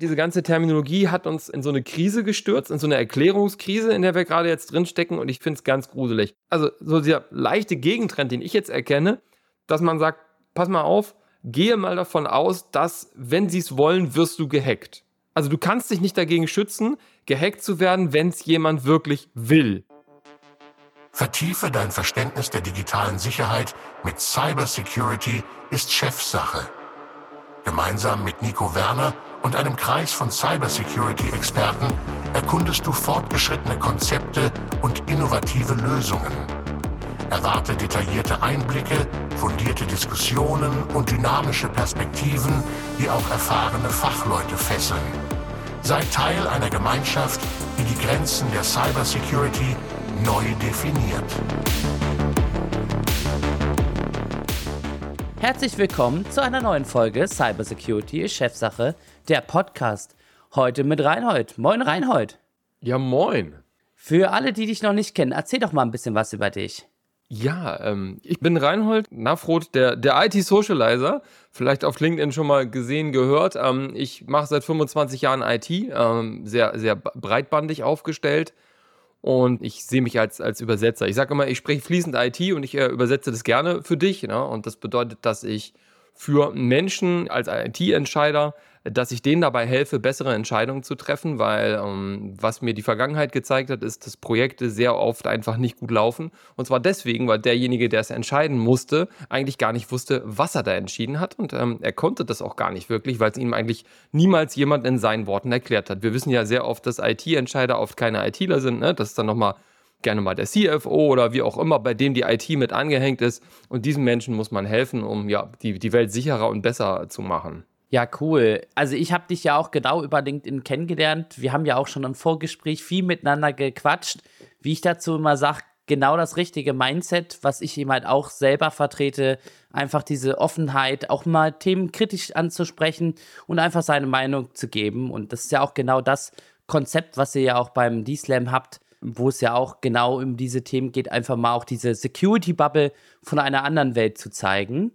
Diese ganze Terminologie hat uns in so eine Krise gestürzt, in so eine Erklärungskrise, in der wir gerade jetzt drinstecken und ich finde es ganz gruselig. Also so dieser leichte Gegentrend, den ich jetzt erkenne, dass man sagt, pass mal auf, gehe mal davon aus, dass, wenn sie es wollen, wirst du gehackt. Also du kannst dich nicht dagegen schützen, gehackt zu werden, wenn es jemand wirklich will. Vertiefe dein Verständnis der digitalen Sicherheit mit Cybersecurity ist Chefsache. Gemeinsam mit Nico Werner und einem Kreis von Cybersecurity-Experten erkundest du fortgeschrittene Konzepte und innovative Lösungen. Erwarte detaillierte Einblicke, fundierte Diskussionen und dynamische Perspektiven, die auch erfahrene Fachleute fesseln. Sei Teil einer Gemeinschaft, die die Grenzen der Cybersecurity neu definiert. Herzlich willkommen zu einer neuen Folge Cybersecurity ist Chefsache, der Podcast. Heute mit Reinhold. Moin Reinhold. Ja, moin. Für alle, die dich noch nicht kennen, erzähl doch mal ein bisschen was über dich. Ja, ähm, ich bin Reinhold Nafroth, der, der IT-Socializer. Vielleicht auf LinkedIn schon mal gesehen, gehört. Ähm, ich mache seit 25 Jahren IT, ähm, sehr, sehr breitbandig aufgestellt. Und ich sehe mich als, als Übersetzer. Ich sage immer, ich spreche fließend IT und ich äh, übersetze das gerne für dich. Ne? Und das bedeutet, dass ich für Menschen als IT-Entscheider dass ich denen dabei helfe, bessere Entscheidungen zu treffen, weil ähm, was mir die Vergangenheit gezeigt hat, ist, dass Projekte sehr oft einfach nicht gut laufen. Und zwar deswegen, weil derjenige, der es entscheiden musste, eigentlich gar nicht wusste, was er da entschieden hat. Und ähm, er konnte das auch gar nicht wirklich, weil es ihm eigentlich niemals jemand in seinen Worten erklärt hat. Wir wissen ja sehr oft, dass IT-Entscheider oft keine ITler sind. Ne? Das ist dann nochmal gerne mal der CFO oder wie auch immer, bei dem die IT mit angehängt ist. Und diesen Menschen muss man helfen, um ja, die, die Welt sicherer und besser zu machen. Ja, cool. Also ich habe dich ja auch genau über LinkedIn kennengelernt. Wir haben ja auch schon im Vorgespräch viel miteinander gequatscht. Wie ich dazu immer sage, genau das richtige Mindset, was ich eben halt auch selber vertrete. Einfach diese Offenheit, auch mal Themen kritisch anzusprechen und einfach seine Meinung zu geben. Und das ist ja auch genau das Konzept, was ihr ja auch beim D-Slam habt, wo es ja auch genau um diese Themen geht, einfach mal auch diese Security-Bubble von einer anderen Welt zu zeigen.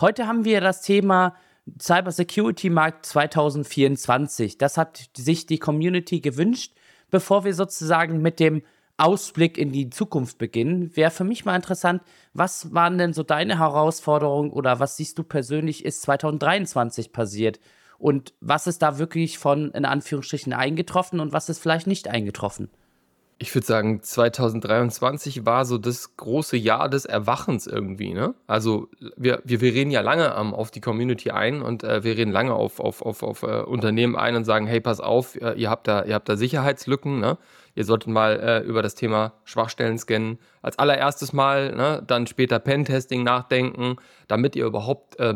Heute haben wir das Thema Cybersecurity Markt 2024. Das hat sich die Community gewünscht. Bevor wir sozusagen mit dem Ausblick in die Zukunft beginnen, wäre für mich mal interessant, was waren denn so deine Herausforderungen oder was siehst du persönlich ist 2023 passiert? Und was ist da wirklich von in Anführungsstrichen eingetroffen und was ist vielleicht nicht eingetroffen? Ich würde sagen, 2023 war so das große Jahr des Erwachens irgendwie. Ne? Also wir, wir, wir reden ja lange ähm, auf die Community ein und äh, wir reden lange auf, auf, auf, auf äh, Unternehmen ein und sagen, hey, pass auf, äh, ihr, habt da, ihr habt da Sicherheitslücken. Ne? Ihr solltet mal äh, über das Thema Schwachstellen scannen als allererstes Mal, ne? dann später Pentesting nachdenken, damit ihr überhaupt äh,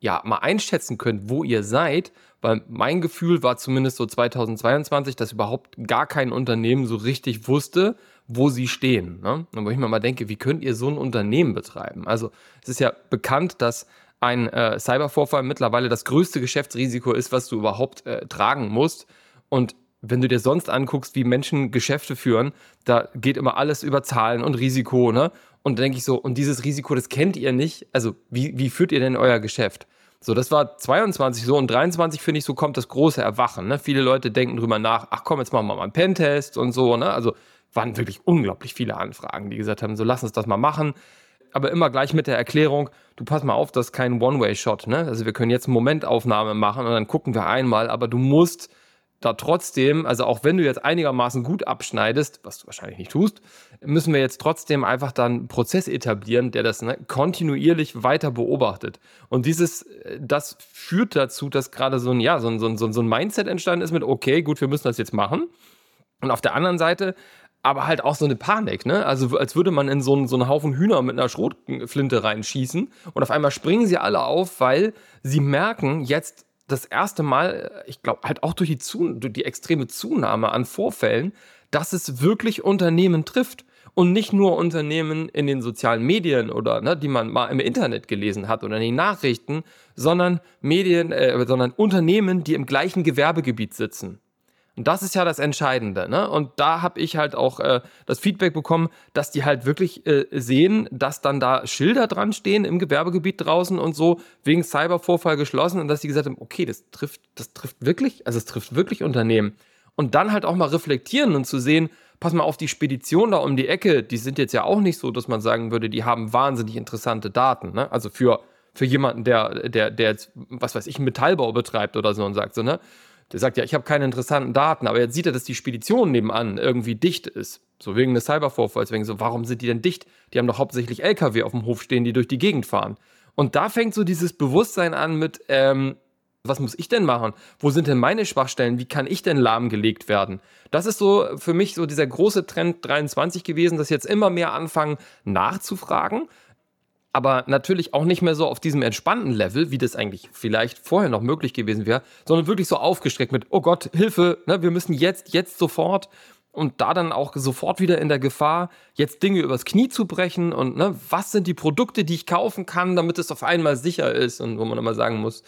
ja, mal einschätzen könnt, wo ihr seid weil mein Gefühl war zumindest so 2022, dass überhaupt gar kein Unternehmen so richtig wusste, wo sie stehen. Ne? Und wo ich mir mal denke, wie könnt ihr so ein Unternehmen betreiben? Also es ist ja bekannt, dass ein äh, Cybervorfall mittlerweile das größte Geschäftsrisiko ist, was du überhaupt äh, tragen musst. Und wenn du dir sonst anguckst, wie Menschen Geschäfte führen, da geht immer alles über Zahlen und Risiko, ne? Und da denke ich so, und dieses Risiko, das kennt ihr nicht. Also, wie, wie führt ihr denn euer Geschäft? So, das war 22 so und 23 finde ich, so kommt das große Erwachen. Ne? Viele Leute denken drüber nach, ach komm, jetzt machen wir mal einen Pentest und so. Ne? Also waren wirklich unglaublich viele Anfragen, die gesagt haben, so lass uns das mal machen. Aber immer gleich mit der Erklärung, du pass mal auf, das ist kein One-Way-Shot. Ne? Also wir können jetzt eine Momentaufnahme machen und dann gucken wir einmal, aber du musst da trotzdem, also auch wenn du jetzt einigermaßen gut abschneidest, was du wahrscheinlich nicht tust, müssen wir jetzt trotzdem einfach dann einen Prozess etablieren, der das ne, kontinuierlich weiter beobachtet. Und dieses, äh, das führt dazu, dass gerade so ein, ja, so ein, so ein, so ein Mindset entstanden ist mit, okay, gut, wir müssen das jetzt machen. Und auf der anderen Seite aber halt auch so eine Panik, ne? Also als würde man in so einen, so einen Haufen Hühner mit einer Schrotflinte reinschießen und auf einmal springen sie alle auf, weil sie merken, jetzt das erste Mal, äh, ich glaube, halt auch durch die, durch die extreme Zunahme an Vorfällen, dass es wirklich Unternehmen trifft. Und nicht nur Unternehmen in den sozialen Medien oder ne, die man mal im Internet gelesen hat oder in den Nachrichten, sondern Medien, äh, sondern Unternehmen, die im gleichen Gewerbegebiet sitzen. Und das ist ja das Entscheidende. Ne? Und da habe ich halt auch äh, das Feedback bekommen, dass die halt wirklich äh, sehen, dass dann da Schilder dran stehen im Gewerbegebiet draußen und so, wegen Cybervorfall geschlossen und dass sie gesagt haben, okay, das trifft, das trifft wirklich, also es trifft wirklich Unternehmen. Und dann halt auch mal reflektieren und zu sehen, pass mal auf, die Spedition da um die Ecke, die sind jetzt ja auch nicht so, dass man sagen würde, die haben wahnsinnig interessante Daten. Ne? Also für, für jemanden, der, der, der jetzt, was weiß ich, Metallbau betreibt oder so und sagt so, ne? Der sagt ja, ich habe keine interessanten Daten, aber jetzt sieht er, dass die Spedition nebenan irgendwie dicht ist. So wegen des Cybervorfalls, wegen so, warum sind die denn dicht? Die haben doch hauptsächlich LKW auf dem Hof stehen, die durch die Gegend fahren. Und da fängt so dieses Bewusstsein an mit, ähm, was muss ich denn machen? Wo sind denn meine Schwachstellen? Wie kann ich denn lahmgelegt werden? Das ist so für mich so dieser große Trend 23 gewesen, dass jetzt immer mehr anfangen nachzufragen aber natürlich auch nicht mehr so auf diesem entspannten Level, wie das eigentlich vielleicht vorher noch möglich gewesen wäre, sondern wirklich so aufgestreckt mit, oh Gott, Hilfe, ne, wir müssen jetzt, jetzt sofort und da dann auch sofort wieder in der Gefahr, jetzt Dinge übers Knie zu brechen und ne, was sind die Produkte, die ich kaufen kann, damit es auf einmal sicher ist und wo man immer sagen muss,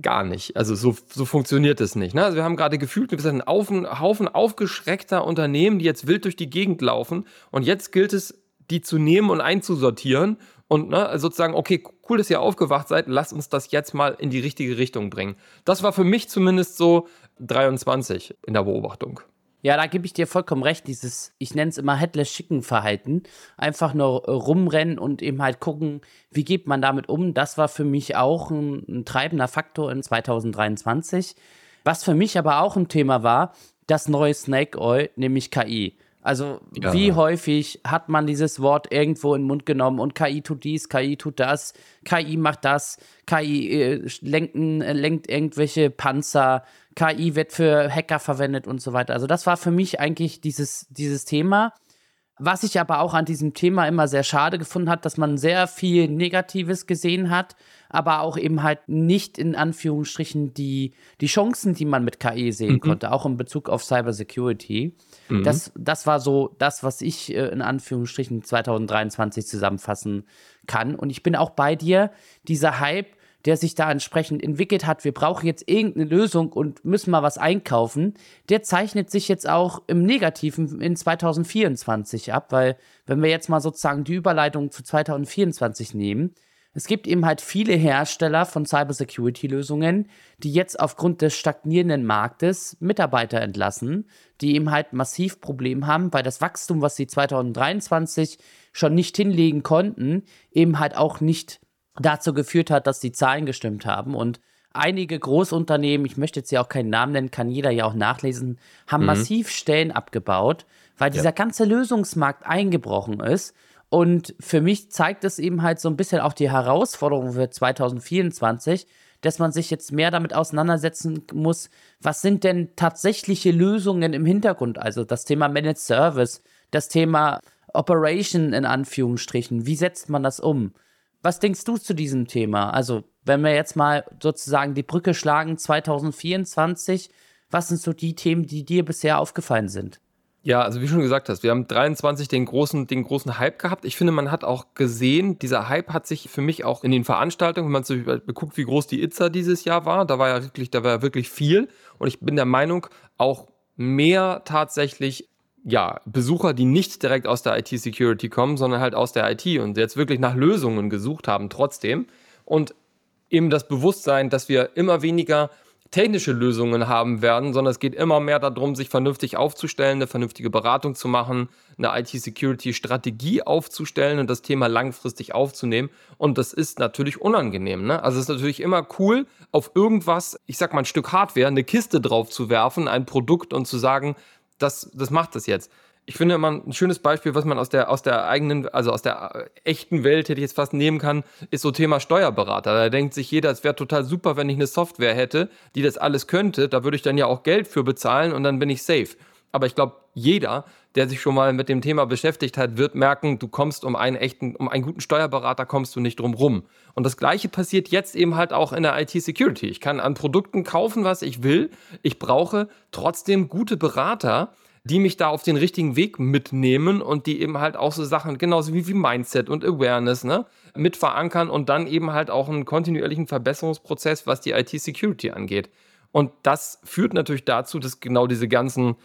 gar nicht. Also so, so funktioniert es nicht. Ne? Also wir haben gerade gefühlt, wir sind ein Haufen aufgeschreckter Unternehmen, die jetzt wild durch die Gegend laufen und jetzt gilt es, die zu nehmen und einzusortieren und ne, sozusagen, okay, cool, dass ihr aufgewacht seid, lasst uns das jetzt mal in die richtige Richtung bringen. Das war für mich zumindest so 23 in der Beobachtung. Ja, da gebe ich dir vollkommen recht, dieses, ich nenne es immer Headless-Chicken-Verhalten. Einfach nur rumrennen und eben halt gucken, wie geht man damit um. Das war für mich auch ein, ein treibender Faktor in 2023. Was für mich aber auch ein Thema war, das neue Snake Oil, nämlich KI. Also ja. wie häufig hat man dieses Wort irgendwo in den Mund genommen und KI tut dies, KI tut das, KI macht das, KI äh, lenken, äh, lenkt irgendwelche Panzer, KI wird für Hacker verwendet und so weiter. Also das war für mich eigentlich dieses, dieses Thema. Was ich aber auch an diesem Thema immer sehr schade gefunden hat, dass man sehr viel Negatives gesehen hat, aber auch eben halt nicht in Anführungsstrichen die, die Chancen, die man mit KI sehen mhm. konnte, auch in Bezug auf Cybersecurity. Mhm. Das, das war so das, was ich äh, in Anführungsstrichen 2023 zusammenfassen kann. Und ich bin auch bei dir, dieser Hype, der sich da entsprechend entwickelt hat, wir brauchen jetzt irgendeine Lösung und müssen mal was einkaufen, der zeichnet sich jetzt auch im Negativen in 2024 ab, weil wenn wir jetzt mal sozusagen die Überleitung zu 2024 nehmen, es gibt eben halt viele Hersteller von Cybersecurity-Lösungen, die jetzt aufgrund des stagnierenden Marktes Mitarbeiter entlassen, die eben halt massiv Probleme haben, weil das Wachstum, was sie 2023 schon nicht hinlegen konnten, eben halt auch nicht dazu geführt hat, dass die Zahlen gestimmt haben. Und einige Großunternehmen, ich möchte jetzt ja auch keinen Namen nennen, kann jeder ja auch nachlesen, haben mhm. massiv Stellen abgebaut, weil dieser ja. ganze Lösungsmarkt eingebrochen ist. Und für mich zeigt es eben halt so ein bisschen auch die Herausforderung für 2024, dass man sich jetzt mehr damit auseinandersetzen muss, was sind denn tatsächliche Lösungen im Hintergrund? Also das Thema Managed Service, das Thema Operation in Anführungsstrichen, wie setzt man das um? Was denkst du zu diesem Thema? Also, wenn wir jetzt mal sozusagen die Brücke schlagen 2024, was sind so die Themen, die dir bisher aufgefallen sind? Ja, also wie schon gesagt hast, wir haben 23 den großen, den großen Hype gehabt. Ich finde, man hat auch gesehen, dieser Hype hat sich für mich auch in den Veranstaltungen, wenn man sich guckt, wie groß die Itza dieses Jahr war, da war ja wirklich, da war ja wirklich viel. Und ich bin der Meinung, auch mehr tatsächlich ja, Besucher, die nicht direkt aus der IT-Security kommen, sondern halt aus der IT und jetzt wirklich nach Lösungen gesucht haben trotzdem. Und eben das Bewusstsein, dass wir immer weniger technische Lösungen haben werden, sondern es geht immer mehr darum, sich vernünftig aufzustellen, eine vernünftige Beratung zu machen, eine IT-Security-Strategie aufzustellen und das Thema langfristig aufzunehmen. Und das ist natürlich unangenehm. Ne? Also es ist natürlich immer cool, auf irgendwas, ich sag mal ein Stück Hardware, eine Kiste drauf zu werfen, ein Produkt und zu sagen, das, das macht das jetzt. Ich finde immer ein schönes Beispiel, was man aus der, aus der eigenen, also aus der äh, echten Welt, hätte ich jetzt fast nehmen kann, ist so Thema Steuerberater. Da denkt sich jeder, es wäre total super, wenn ich eine Software hätte, die das alles könnte. Da würde ich dann ja auch Geld für bezahlen und dann bin ich safe. Aber ich glaube, jeder, der sich schon mal mit dem Thema beschäftigt hat, wird merken, du kommst um einen echten, um einen guten Steuerberater kommst du nicht drum rum. Und das Gleiche passiert jetzt eben halt auch in der IT-Security. Ich kann an Produkten kaufen, was ich will. Ich brauche trotzdem gute Berater, die mich da auf den richtigen Weg mitnehmen und die eben halt auch so Sachen, genauso wie, wie Mindset und Awareness, ne, mit verankern und dann eben halt auch einen kontinuierlichen Verbesserungsprozess, was die IT-Security angeht. Und das führt natürlich dazu, dass genau diese ganzen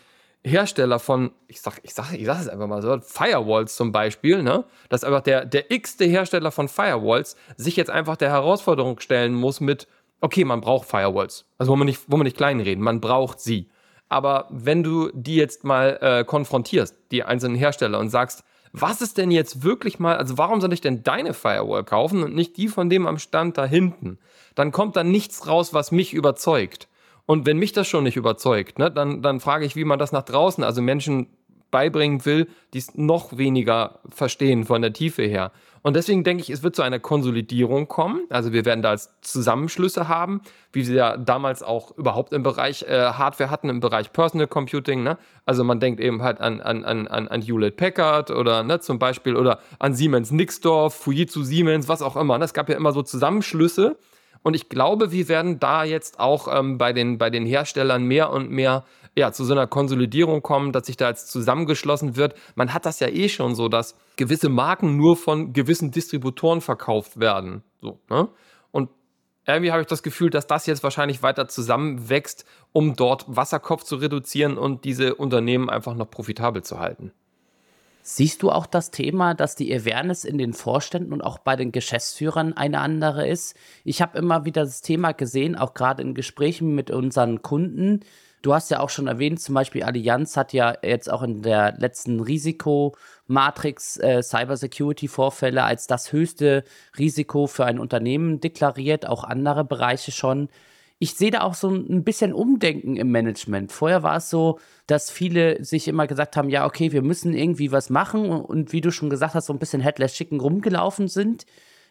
Hersteller von, ich sag, ich sag, ich sag es einfach mal so, Firewalls zum Beispiel, ne? dass einfach der, der x-te Hersteller von Firewalls sich jetzt einfach der Herausforderung stellen muss mit, okay, man braucht Firewalls. Also wo man nicht, wo man nicht kleinreden, man braucht sie. Aber wenn du die jetzt mal äh, konfrontierst, die einzelnen Hersteller, und sagst, was ist denn jetzt wirklich mal, also warum soll ich denn deine Firewall kaufen und nicht die von dem am Stand da hinten? Dann kommt da nichts raus, was mich überzeugt. Und wenn mich das schon nicht überzeugt, ne, dann, dann frage ich, wie man das nach draußen, also Menschen beibringen will, die es noch weniger verstehen von der Tiefe her. Und deswegen denke ich, es wird zu einer Konsolidierung kommen. Also wir werden da Zusammenschlüsse haben, wie sie ja damals auch überhaupt im Bereich äh, Hardware hatten, im Bereich Personal Computing. Ne? Also man denkt eben halt an, an, an, an Hewlett Packard oder ne, zum Beispiel oder an Siemens Nixdorf, Fujitsu Siemens, was auch immer. Ne? Es gab ja immer so Zusammenschlüsse. Und ich glaube, wir werden da jetzt auch ähm, bei, den, bei den Herstellern mehr und mehr ja, zu so einer Konsolidierung kommen, dass sich da jetzt zusammengeschlossen wird. Man hat das ja eh schon so, dass gewisse Marken nur von gewissen Distributoren verkauft werden. So, ne? Und irgendwie habe ich das Gefühl, dass das jetzt wahrscheinlich weiter zusammenwächst, um dort Wasserkopf zu reduzieren und diese Unternehmen einfach noch profitabel zu halten. Siehst du auch das Thema, dass die Awareness in den Vorständen und auch bei den Geschäftsführern eine andere ist? Ich habe immer wieder das Thema gesehen, auch gerade in Gesprächen mit unseren Kunden, Du hast ja auch schon erwähnt, zum Beispiel Allianz hat ja jetzt auch in der letzten Risikomatrix äh, Cybersecurity-Vorfälle als das höchste Risiko für ein Unternehmen deklariert, auch andere Bereiche schon. Ich sehe da auch so ein bisschen Umdenken im Management. Vorher war es so, dass viele sich immer gesagt haben, ja, okay, wir müssen irgendwie was machen und wie du schon gesagt hast, so ein bisschen Headless Chicken rumgelaufen sind.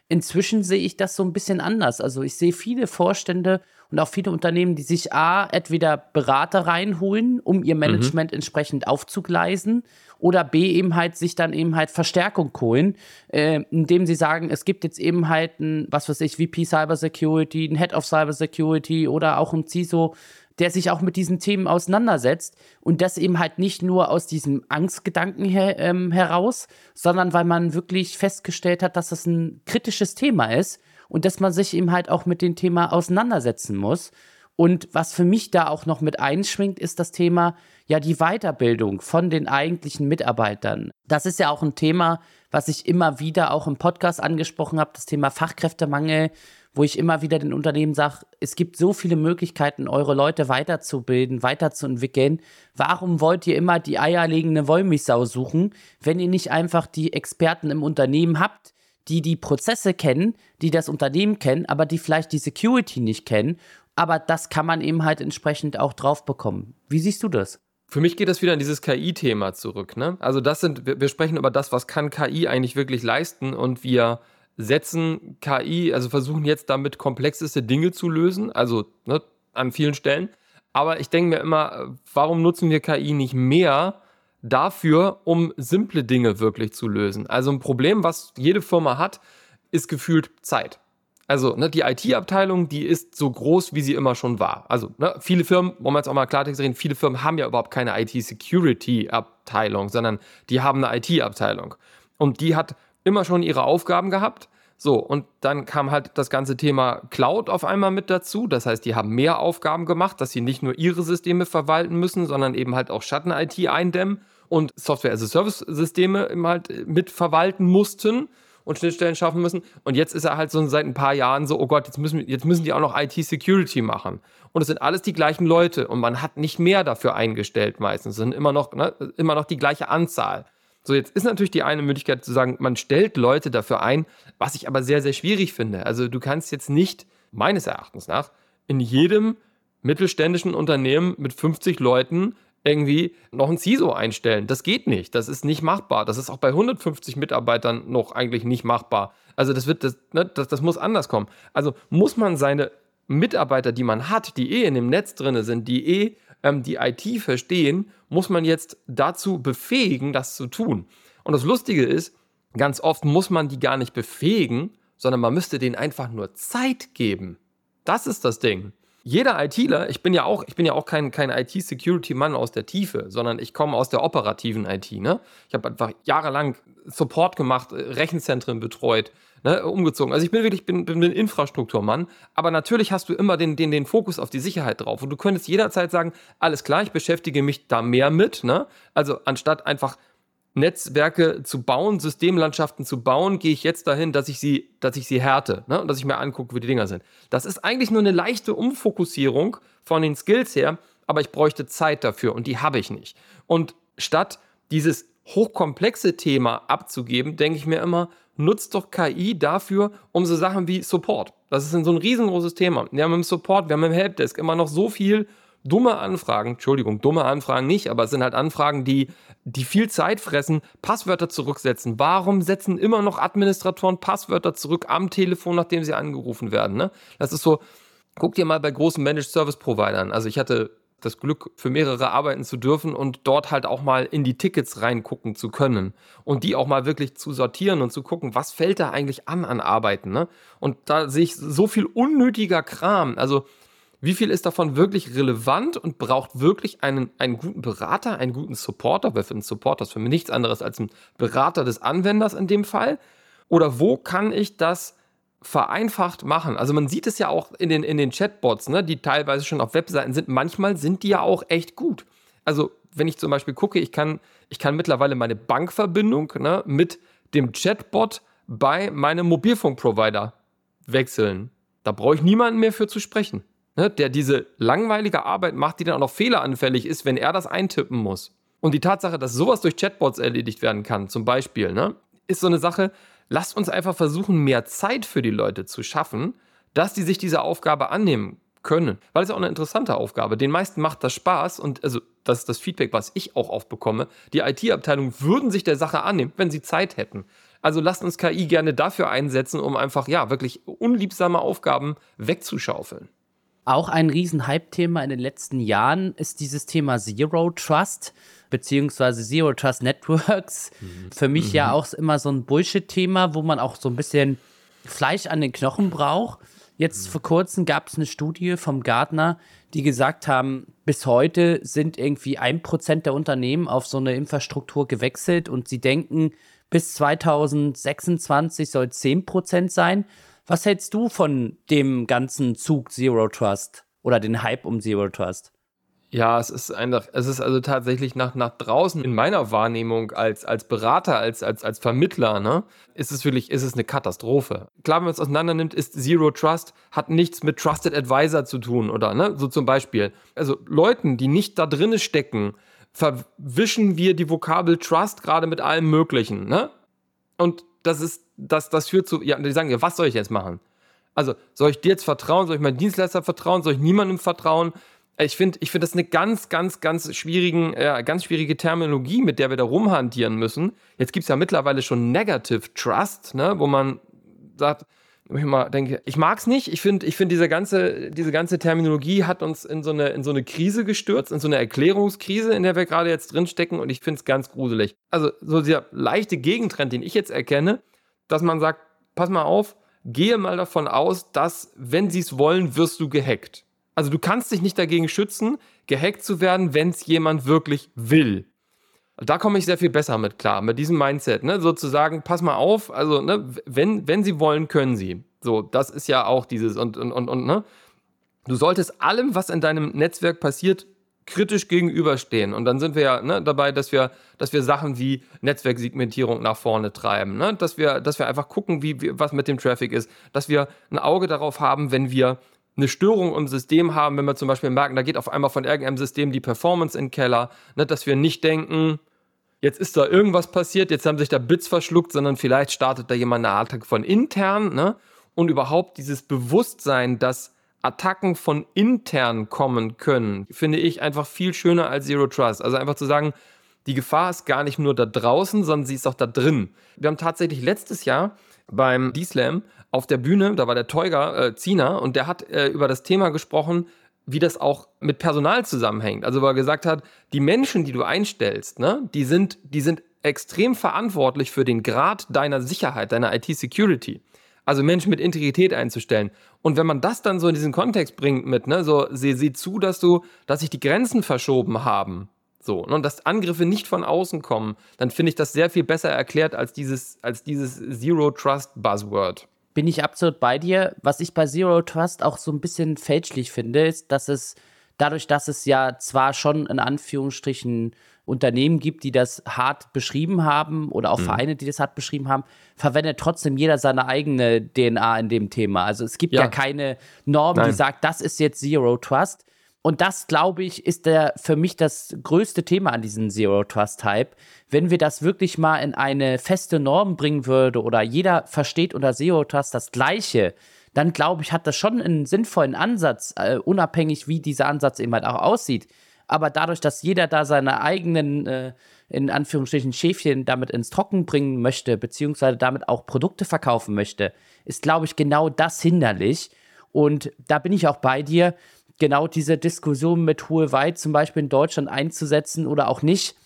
Inzwischen sehe ich das so ein bisschen anders. Also ich sehe viele Vorstände und auch viele Unternehmen, die sich A, entweder Berater reinholen, um ihr mhm. Management mhm. entsprechend aufzugleisen, oder B, eben halt sich dann eben halt Verstärkung holen, äh, indem sie sagen, es gibt jetzt eben halt ein, was weiß ich, VP Cybersecurity, ein Head of Cybersecurity oder auch ein CISO, der sich auch mit diesen Themen auseinandersetzt und das eben halt nicht nur aus diesem Angstgedanken her, ähm, heraus, sondern weil man wirklich festgestellt hat, dass das ein kritisches Thema ist und dass man sich eben halt auch mit dem Thema auseinandersetzen muss. Und was für mich da auch noch mit einschwingt, ist das Thema, ja, die Weiterbildung von den eigentlichen Mitarbeitern. Das ist ja auch ein Thema, was ich immer wieder auch im Podcast angesprochen habe, das Thema Fachkräftemangel wo ich immer wieder den Unternehmen sage, es gibt so viele Möglichkeiten, eure Leute weiterzubilden, weiterzuentwickeln. Warum wollt ihr immer die eierlegende Wollmilchsau suchen, wenn ihr nicht einfach die Experten im Unternehmen habt, die die Prozesse kennen, die das Unternehmen kennen, aber die vielleicht die Security nicht kennen. Aber das kann man eben halt entsprechend auch drauf bekommen. Wie siehst du das? Für mich geht das wieder in dieses KI-Thema zurück. Ne? Also das sind, wir, wir sprechen über das, was kann KI eigentlich wirklich leisten und wir setzen KI, also versuchen jetzt damit komplexeste Dinge zu lösen, also ne, an vielen Stellen. Aber ich denke mir immer, warum nutzen wir KI nicht mehr dafür, um simple Dinge wirklich zu lösen? Also ein Problem, was jede Firma hat, ist gefühlt Zeit. Also ne, die IT-Abteilung, die ist so groß, wie sie immer schon war. Also ne, viele Firmen, wollen wir jetzt auch mal Klartext reden, viele Firmen haben ja überhaupt keine IT-Security-Abteilung, sondern die haben eine IT-Abteilung. Und die hat immer schon ihre Aufgaben gehabt. So, und dann kam halt das ganze Thema Cloud auf einmal mit dazu. Das heißt, die haben mehr Aufgaben gemacht, dass sie nicht nur ihre Systeme verwalten müssen, sondern eben halt auch Schatten-IT eindämmen und Software-as-a-Service-Systeme halt mit verwalten mussten und Schnittstellen schaffen müssen. Und jetzt ist er halt so seit ein paar Jahren so, oh Gott, jetzt müssen, jetzt müssen die auch noch IT-Security machen. Und es sind alles die gleichen Leute und man hat nicht mehr dafür eingestellt meistens. Es sind immer noch, ne, immer noch die gleiche Anzahl. So, jetzt ist natürlich die eine Möglichkeit zu sagen, man stellt Leute dafür ein, was ich aber sehr, sehr schwierig finde. Also du kannst jetzt nicht, meines Erachtens nach, in jedem mittelständischen Unternehmen mit 50 Leuten irgendwie noch ein CISO einstellen. Das geht nicht. Das ist nicht machbar. Das ist auch bei 150 Mitarbeitern noch eigentlich nicht machbar. Also das wird, das, ne, das, das muss anders kommen. Also muss man seine Mitarbeiter, die man hat, die eh in dem Netz drin sind, die eh ähm, die IT verstehen, muss man jetzt dazu befähigen, das zu tun. Und das Lustige ist, ganz oft muss man die gar nicht befähigen, sondern man müsste denen einfach nur Zeit geben. Das ist das Ding. Jeder ITler, ich bin ja auch, ich bin ja auch kein, kein IT-Security-Mann aus der Tiefe, sondern ich komme aus der operativen IT. Ne? Ich habe einfach jahrelang Support gemacht, Rechenzentren betreut, ne, umgezogen. Also ich bin wirklich bin, bin ein Infrastrukturmann, aber natürlich hast du immer den, den, den Fokus auf die Sicherheit drauf. Und du könntest jederzeit sagen, alles klar, ich beschäftige mich da mehr mit. Ne? Also anstatt einfach Netzwerke zu bauen, Systemlandschaften zu bauen, gehe ich jetzt dahin, dass ich sie, dass ich sie härte ne? und dass ich mir angucke, wie die Dinger sind. Das ist eigentlich nur eine leichte Umfokussierung von den Skills her, aber ich bräuchte Zeit dafür und die habe ich nicht. Und statt dieses hochkomplexe Thema abzugeben, denke ich mir immer, nutzt doch KI dafür, um so Sachen wie Support. Das ist so ein riesengroßes Thema. Wir haben im Support, wir haben im Helpdesk immer noch so viel dumme Anfragen, Entschuldigung, dumme Anfragen nicht, aber es sind halt Anfragen, die, die viel Zeit fressen, Passwörter zurücksetzen. Warum setzen immer noch Administratoren Passwörter zurück am Telefon, nachdem sie angerufen werden? Ne? Das ist so, guck dir mal bei großen Managed Service Providern. Also ich hatte das Glück, für mehrere arbeiten zu dürfen und dort halt auch mal in die Tickets reingucken zu können und die auch mal wirklich zu sortieren und zu gucken, was fällt da eigentlich an an Arbeiten. Ne? Und da sehe ich so viel unnötiger Kram. Also wie viel ist davon wirklich relevant und braucht wirklich einen, einen guten Berater, einen guten Supporter? Weil für einen Supporter ist für mich nichts anderes als ein Berater des Anwenders in dem Fall. Oder wo kann ich das vereinfacht machen? Also man sieht es ja auch in den, in den Chatbots, ne, die teilweise schon auf Webseiten sind. Manchmal sind die ja auch echt gut. Also wenn ich zum Beispiel gucke, ich kann, ich kann mittlerweile meine Bankverbindung ne, mit dem Chatbot bei meinem Mobilfunkprovider wechseln. Da brauche ich niemanden mehr für zu sprechen ne, der diese langweilige Arbeit macht, die dann auch noch fehleranfällig ist, wenn er das eintippen muss. Und die Tatsache, dass sowas durch Chatbots erledigt werden kann, zum Beispiel, ne, ist so eine Sache, lasst uns einfach versuchen, mehr Zeit für die Leute zu schaffen, dass die sich dieser Aufgabe annehmen können. Weil es ist auch eine interessante Aufgabe. Den meisten macht das Spaß und also das ist das Feedback, was ich auch oft bekomme. Die IT-Abteilung würden sich der Sache annehmen, wenn sie Zeit hätten. Also lasst uns KI gerne dafür einsetzen, um einfach, ja, wirklich unliebsame Aufgaben wegzuschaufeln. Auch ein Riesen-Hype-Thema in den letzten Jahren ist dieses Thema Zero Trust beziehungsweise Zero Trust Networks. Mhm. Für mich mhm. ja auch immer so ein Bullshit-Thema, wo man auch so ein bisschen Fleisch an den Knochen braucht. Jetzt mhm. vor kurzem gab es eine Studie vom Gartner, die gesagt haben, bis heute sind irgendwie ein Prozent der Unternehmen auf so eine Infrastruktur gewechselt und sie denken, bis 2026 soll 10 Prozent sein. Was hältst du von dem ganzen Zug Zero Trust oder den Hype um Zero Trust? Ja, es ist einfach, es ist also tatsächlich nach, nach draußen in meiner Wahrnehmung als, als Berater, als, als, als Vermittler, ne, ist es wirklich, ist es eine Katastrophe. Klar, wenn man es auseinander nimmt, ist Zero Trust, hat nichts mit Trusted Advisor zu tun, oder, ne, so zum Beispiel. Also Leuten, die nicht da drinne stecken, verwischen wir die Vokabel Trust gerade mit allem Möglichen, ne? Und das ist, das, das führt zu, ja, die sagen ja, was soll ich jetzt machen? Also, soll ich dir jetzt vertrauen? Soll ich meinem Dienstleister vertrauen? Soll ich niemandem vertrauen? Ich finde, ich finde das eine ganz, ganz, ganz schwierigen, äh, ganz schwierige Terminologie, mit der wir da rumhantieren müssen. Jetzt gibt es ja mittlerweile schon Negative Trust, ne, wo man sagt, ich mal denke, ich mag es nicht. Ich finde, ich finde diese ganze, diese ganze Terminologie hat uns in so eine, in so eine Krise gestürzt, in so eine Erklärungskrise, in der wir gerade jetzt drinstecken und ich finde es ganz gruselig. Also so dieser leichte Gegentrend, den ich jetzt erkenne, dass man sagt, pass mal auf, gehe mal davon aus, dass, wenn sie es wollen, wirst du gehackt. Also du kannst dich nicht dagegen schützen, gehackt zu werden, wenn es jemand wirklich will. Da komme ich sehr viel besser mit klar, mit diesem Mindset, ne? sozusagen, pass mal auf, also, ne, wenn, wenn sie wollen, können sie. So, das ist ja auch dieses und, und, und, und, ne? Du solltest allem, was in deinem Netzwerk passiert, kritisch gegenüberstehen. Und dann sind wir ja ne, dabei, dass wir, dass wir Sachen wie Netzwerksegmentierung nach vorne treiben, ne? dass, wir, dass wir einfach gucken, wie, wie, was mit dem Traffic ist, dass wir ein Auge darauf haben, wenn wir eine Störung im System haben, wenn wir zum Beispiel merken, da geht auf einmal von irgendeinem System die Performance in den Keller, ne, dass wir nicht denken, jetzt ist da irgendwas passiert, jetzt haben sich da Bits verschluckt, sondern vielleicht startet da jemand eine Attacke von intern, ne? Und überhaupt dieses Bewusstsein, dass Attacken von intern kommen können, finde ich einfach viel schöner als Zero Trust. Also einfach zu sagen, die Gefahr ist gar nicht nur da draußen, sondern sie ist auch da drin. Wir haben tatsächlich letztes Jahr beim D-Slam auf der Bühne, da war der Teuger äh, Zina und der hat äh, über das Thema gesprochen, wie das auch mit Personal zusammenhängt. Also, weil er gesagt hat, die Menschen, die du einstellst, ne, die sind, die sind extrem verantwortlich für den Grad deiner Sicherheit, deiner IT-Security. Also Menschen mit Integrität einzustellen. Und wenn man das dann so in diesen Kontext bringt mit, ne, so, sieh, sieh zu, dass du, dass sich die Grenzen verschoben haben. So, ne, und dass Angriffe nicht von außen kommen, dann finde ich das sehr viel besser erklärt als dieses, als dieses Zero Trust Buzzword. Bin ich absolut bei dir. Was ich bei Zero Trust auch so ein bisschen fälschlich finde, ist, dass es dadurch, dass es ja zwar schon in Anführungsstrichen Unternehmen gibt, die das hart beschrieben haben oder auch mhm. Vereine, die das hart beschrieben haben, verwendet trotzdem jeder seine eigene DNA in dem Thema. Also es gibt ja, ja keine Norm, Nein. die sagt, das ist jetzt Zero Trust. Und das, glaube ich, ist der, für mich das größte Thema an diesem Zero Trust Hype. Wenn wir das wirklich mal in eine feste Norm bringen würde oder jeder versteht unter Zero Trust das Gleiche, dann glaube ich, hat das schon einen sinnvollen Ansatz, äh, unabhängig wie dieser Ansatz eben halt auch aussieht. Aber dadurch, dass jeder da seine eigenen, äh, in Anführungsstrichen, Schäfchen damit ins Trocken bringen möchte, beziehungsweise damit auch Produkte verkaufen möchte, ist, glaube ich, genau das hinderlich. Und da bin ich auch bei dir genau diese Diskussion mit Huawei zum Beispiel in Deutschland einzusetzen oder auch nicht.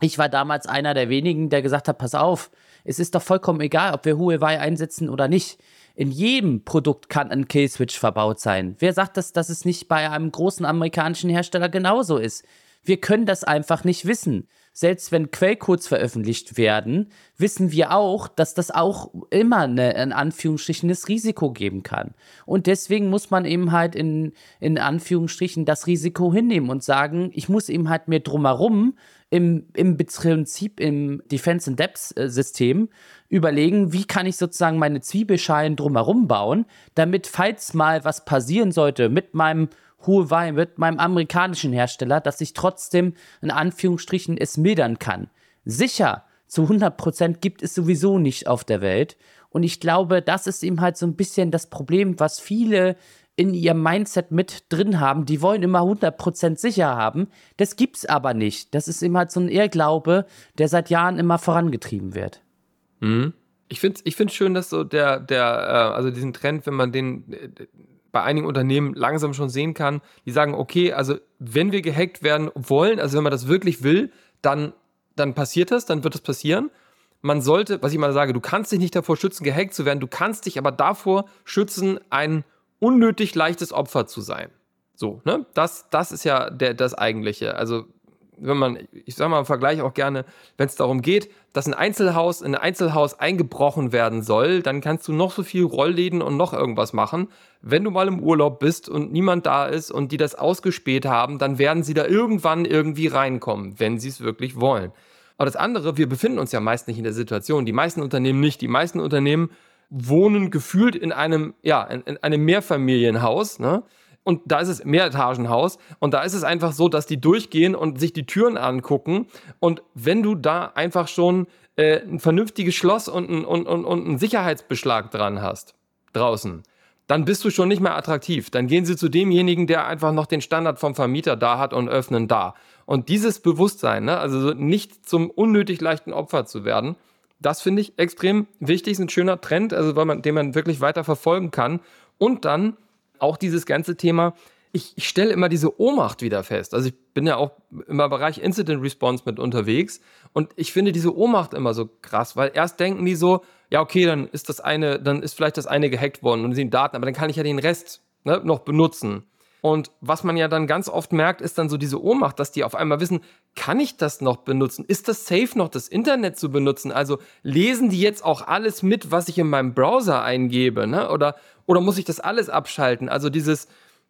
Ich war damals einer der wenigen, der gesagt hat, pass auf, es ist doch vollkommen egal, ob wir Huawei einsetzen oder nicht. In jedem Produkt kann ein Killswitch verbaut sein. Wer sagt das, dass es nicht bei einem großen amerikanischen Hersteller genauso ist? Wir können das einfach nicht wissen selbst wenn Quellcodes veröffentlicht werden, wissen wir auch, dass das auch immer eine, in Anführungsstrichen das Risiko geben kann. Und deswegen muss man eben halt in, in Anführungsstrichen das Risiko hinnehmen und sagen, ich muss eben halt mir drumherum im, im Prinzip im Defense in Depth System überlegen, wie kann ich sozusagen meine Zwiebelschalen drumherum bauen, damit falls mal was passieren sollte mit meinem Huawei mit meinem amerikanischen Hersteller, dass ich trotzdem in Anführungsstrichen es mildern kann. Sicher, zu 100% gibt es sowieso nicht auf der Welt. Und ich glaube, das ist eben halt so ein bisschen das Problem, was viele in ihrem Mindset mit drin haben. Die wollen immer 100% sicher haben. Das gibt's aber nicht. Das ist eben halt so ein Irrglaube, der seit Jahren immer vorangetrieben wird. Mhm. Ich finde es ich find's schön, dass so der, der, äh, also diesen Trend, wenn man den, äh, bei einigen Unternehmen langsam schon sehen kann, die sagen, okay, also wenn wir gehackt werden wollen, also wenn man das wirklich will, dann, dann passiert das, dann wird das passieren. Man sollte, was ich mal sage, du kannst dich nicht davor schützen, gehackt zu werden, du kannst dich aber davor schützen, ein unnötig leichtes Opfer zu sein. So, ne? Das, das ist ja der, das Eigentliche. Also wenn man, ich sag mal im Vergleich auch gerne, wenn es darum geht, dass ein Einzelhaus in ein Einzelhaus eingebrochen werden soll, dann kannst du noch so viel Rollläden und noch irgendwas machen. Wenn du mal im Urlaub bist und niemand da ist und die das ausgespäht haben, dann werden sie da irgendwann irgendwie reinkommen, wenn sie es wirklich wollen. Aber das andere, wir befinden uns ja meist nicht in der Situation. Die meisten Unternehmen nicht. Die meisten Unternehmen wohnen gefühlt in einem, ja, in, in einem Mehrfamilienhaus, ne? Und da ist es Mehretagenhaus und da ist es einfach so, dass die durchgehen und sich die Türen angucken und wenn du da einfach schon äh, ein vernünftiges Schloss und, ein, und, und, und einen Sicherheitsbeschlag dran hast, draußen, dann bist du schon nicht mehr attraktiv. Dann gehen sie zu demjenigen, der einfach noch den Standard vom Vermieter da hat und öffnen da. Und dieses Bewusstsein, ne, also nicht zum unnötig leichten Opfer zu werden, das finde ich extrem wichtig, ist ein schöner Trend, also weil man, den man wirklich weiter verfolgen kann. Und dann auch dieses ganze Thema, ich, ich stelle immer diese Ohnmacht wieder fest. Also ich bin ja auch im Bereich Incident Response mit unterwegs und ich finde diese Ohnmacht immer so krass, weil erst denken die so, ja okay, dann ist das eine, dann ist vielleicht das eine gehackt worden und sind Daten, aber dann kann ich ja den Rest ne, noch benutzen. Und was man ja dann ganz oft merkt, ist dann so diese Ohnmacht, dass die auf einmal wissen, kann ich das noch benutzen? Ist das safe noch, das Internet zu benutzen? Also lesen die jetzt auch alles mit, was ich in meinem Browser eingebe? Ne? Oder, oder muss ich das alles abschalten? Also dieses,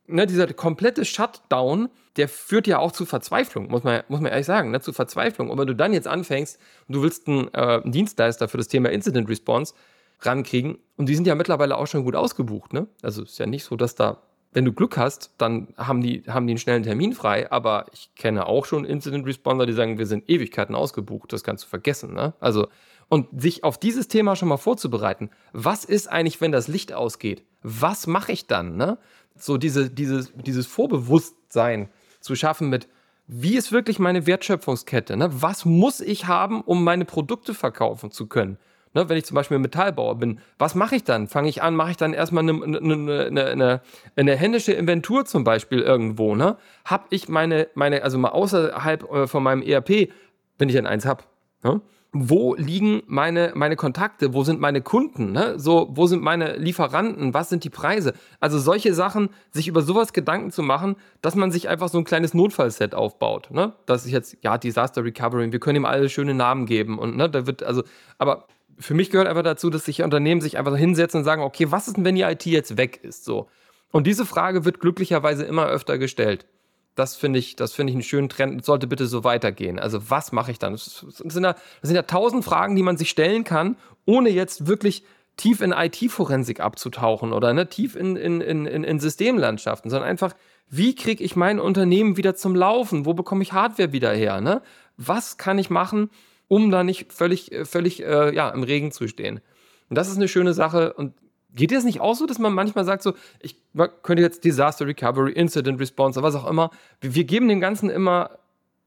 ne, dieser komplette Shutdown, der führt ja auch zu Verzweiflung, muss man, muss man ehrlich sagen, ne, zu Verzweiflung. Und wenn du dann jetzt anfängst du willst einen, äh, einen Dienstleister für das Thema Incident Response rankriegen, und die sind ja mittlerweile auch schon gut ausgebucht, ne? Also ist ja nicht so, dass da wenn du Glück hast, dann haben die, haben die einen schnellen Termin frei, aber ich kenne auch schon Incident Responder, die sagen, wir sind Ewigkeiten ausgebucht, das kannst du vergessen. Ne? Also, und sich auf dieses Thema schon mal vorzubereiten, was ist eigentlich, wenn das Licht ausgeht? Was mache ich dann? Ne? So diese, dieses, dieses Vorbewusstsein zu schaffen mit, wie ist wirklich meine Wertschöpfungskette? Ne? Was muss ich haben, um meine Produkte verkaufen zu können? Ne, wenn ich zum Beispiel Metallbauer bin, was mache ich dann? Fange ich an, mache ich dann erstmal eine, eine, eine, eine, händische Inventur zum Beispiel irgendwo, ne? Hab ich meine, meine, also mal außerhalb äh, von meinem ERP, wenn ich dann eins habe, ne? wo liegen meine, meine Kontakte, wo sind meine Kunden, ne? so, wo sind meine Lieferanten, was sind die Preise? Also solche Sachen, sich über sowas Gedanken zu machen, dass man sich einfach so ein kleines Notfallset aufbaut. Ne? Das ist jetzt, ja, Disaster Recovery, wir können ihm alle schöne Namen geben und ne, da wird, also, aber für mich gehört einfach dazu, dass sich Unternehmen sich einfach hinsetzen und sagen, okay, was ist denn, wenn die IT jetzt weg ist? So. Und diese Frage wird glücklicherweise immer öfter gestellt. Das finde ich, das finde ich einen schönen Trend. Sollte bitte so weitergehen. Also was mache ich dann? Das sind, ja, das sind ja tausend Fragen, die man sich stellen kann, ohne jetzt wirklich tief in IT-Forensik abzutauchen oder ne, tief in, in, in, in Systemlandschaften, sondern einfach, wie kriege ich mein Unternehmen wieder zum Laufen? Wo bekomme ich Hardware wieder her? Ne? Was kann ich machen, um da nicht völlig, völlig äh, ja, im Regen zu stehen? Und das ist eine schöne Sache und Geht dir das nicht auch so, dass man manchmal sagt, so, ich könnte jetzt Disaster Recovery, Incident Response, was auch immer. Wir geben dem Ganzen immer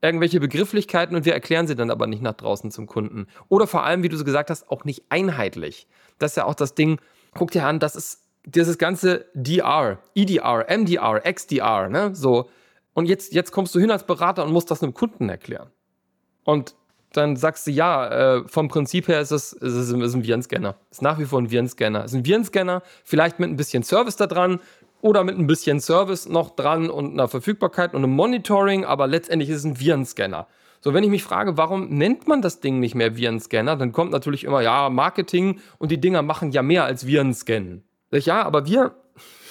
irgendwelche Begrifflichkeiten und wir erklären sie dann aber nicht nach draußen zum Kunden. Oder vor allem, wie du so gesagt hast, auch nicht einheitlich. Das ist ja auch das Ding, guck dir an, das ist dieses ganze DR, EDR, MDR, XDR, ne, so. Und jetzt, jetzt kommst du hin als Berater und musst das einem Kunden erklären. Und dann sagst du, ja, äh, vom Prinzip her ist es, ist es ist ein Virenscanner. Ist nach wie vor ein Virenscanner. Ist ein Virenscanner, vielleicht mit ein bisschen Service da dran oder mit ein bisschen Service noch dran und einer Verfügbarkeit und einem Monitoring, aber letztendlich ist es ein Virenscanner. So, wenn ich mich frage, warum nennt man das Ding nicht mehr Virenscanner, dann kommt natürlich immer, ja, Marketing und die Dinger machen ja mehr als Virenscannen. Ja, aber wir,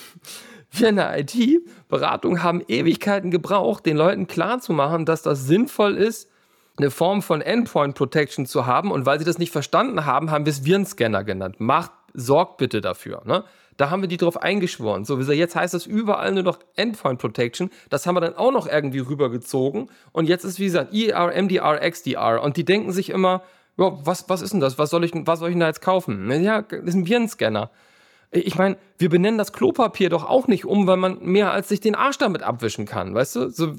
wir in der IT-Beratung haben Ewigkeiten gebraucht, den Leuten klarzumachen, dass das sinnvoll ist, eine Form von Endpoint Protection zu haben. Und weil sie das nicht verstanden haben, haben wir es Virenscanner genannt. Macht, sorgt bitte dafür. Ne? Da haben wir die drauf eingeschworen. So, jetzt heißt das überall nur noch Endpoint Protection. Das haben wir dann auch noch irgendwie rübergezogen. Und jetzt ist, wie gesagt, ER, MDR, XDR. Und die denken sich immer, ja, was, was ist denn das? Was soll ich, was soll ich denn da jetzt kaufen? Ja, das ist ein Virenscanner. Ich meine, wir benennen das Klopapier doch auch nicht um, weil man mehr als sich den Arsch damit abwischen kann. Weißt du? So,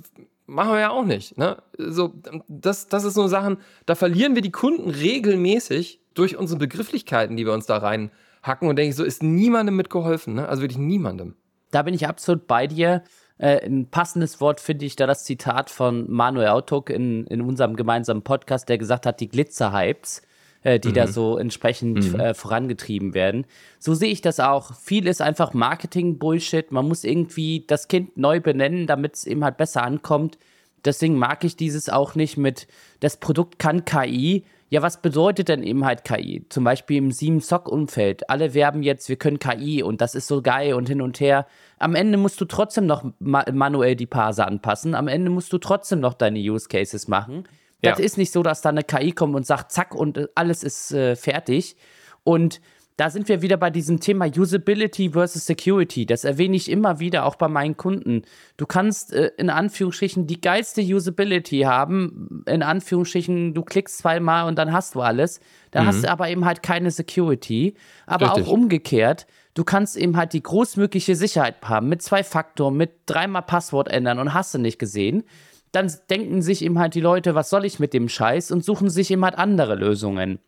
machen wir ja auch nicht. Ne? So, das, das ist so Sachen, da verlieren wir die Kunden regelmäßig durch unsere Begrifflichkeiten, die wir uns da reinhacken. Und denke ich, so ist niemandem mitgeholfen. Ne? Also wirklich niemandem. Da bin ich absolut bei dir. Äh, ein passendes Wort finde ich da das Zitat von Manuel Autuk in, in unserem gemeinsamen Podcast, der gesagt hat, die Glitzer-Hypes äh, die mhm. da so entsprechend mhm. äh, vorangetrieben werden. So sehe ich das auch. Viel ist einfach Marketing-Bullshit. Man muss irgendwie das Kind neu benennen, damit es eben halt besser ankommt. Deswegen mag ich dieses auch nicht mit, das Produkt kann KI. Ja, was bedeutet denn eben halt KI? Zum Beispiel im 7-Sock-Umfeld. Alle werben jetzt, wir können KI und das ist so geil und hin und her. Am Ende musst du trotzdem noch ma manuell die Parser anpassen. Am Ende musst du trotzdem noch deine Use Cases machen. Das ja. ist nicht so, dass da eine KI kommt und sagt, zack, und äh, alles ist äh, fertig. Und da sind wir wieder bei diesem Thema Usability versus Security. Das erwähne ich immer wieder, auch bei meinen Kunden. Du kannst äh, in Anführungsstrichen die geilste Usability haben. In Anführungsstrichen, du klickst zweimal und dann hast du alles. Da mhm. hast du aber eben halt keine Security. Aber Richtig. auch umgekehrt, du kannst eben halt die großmögliche Sicherheit haben mit zwei Faktoren, mit dreimal Passwort ändern und hast du nicht gesehen dann denken sich eben halt die Leute, was soll ich mit dem Scheiß und suchen sich eben halt andere Lösungen.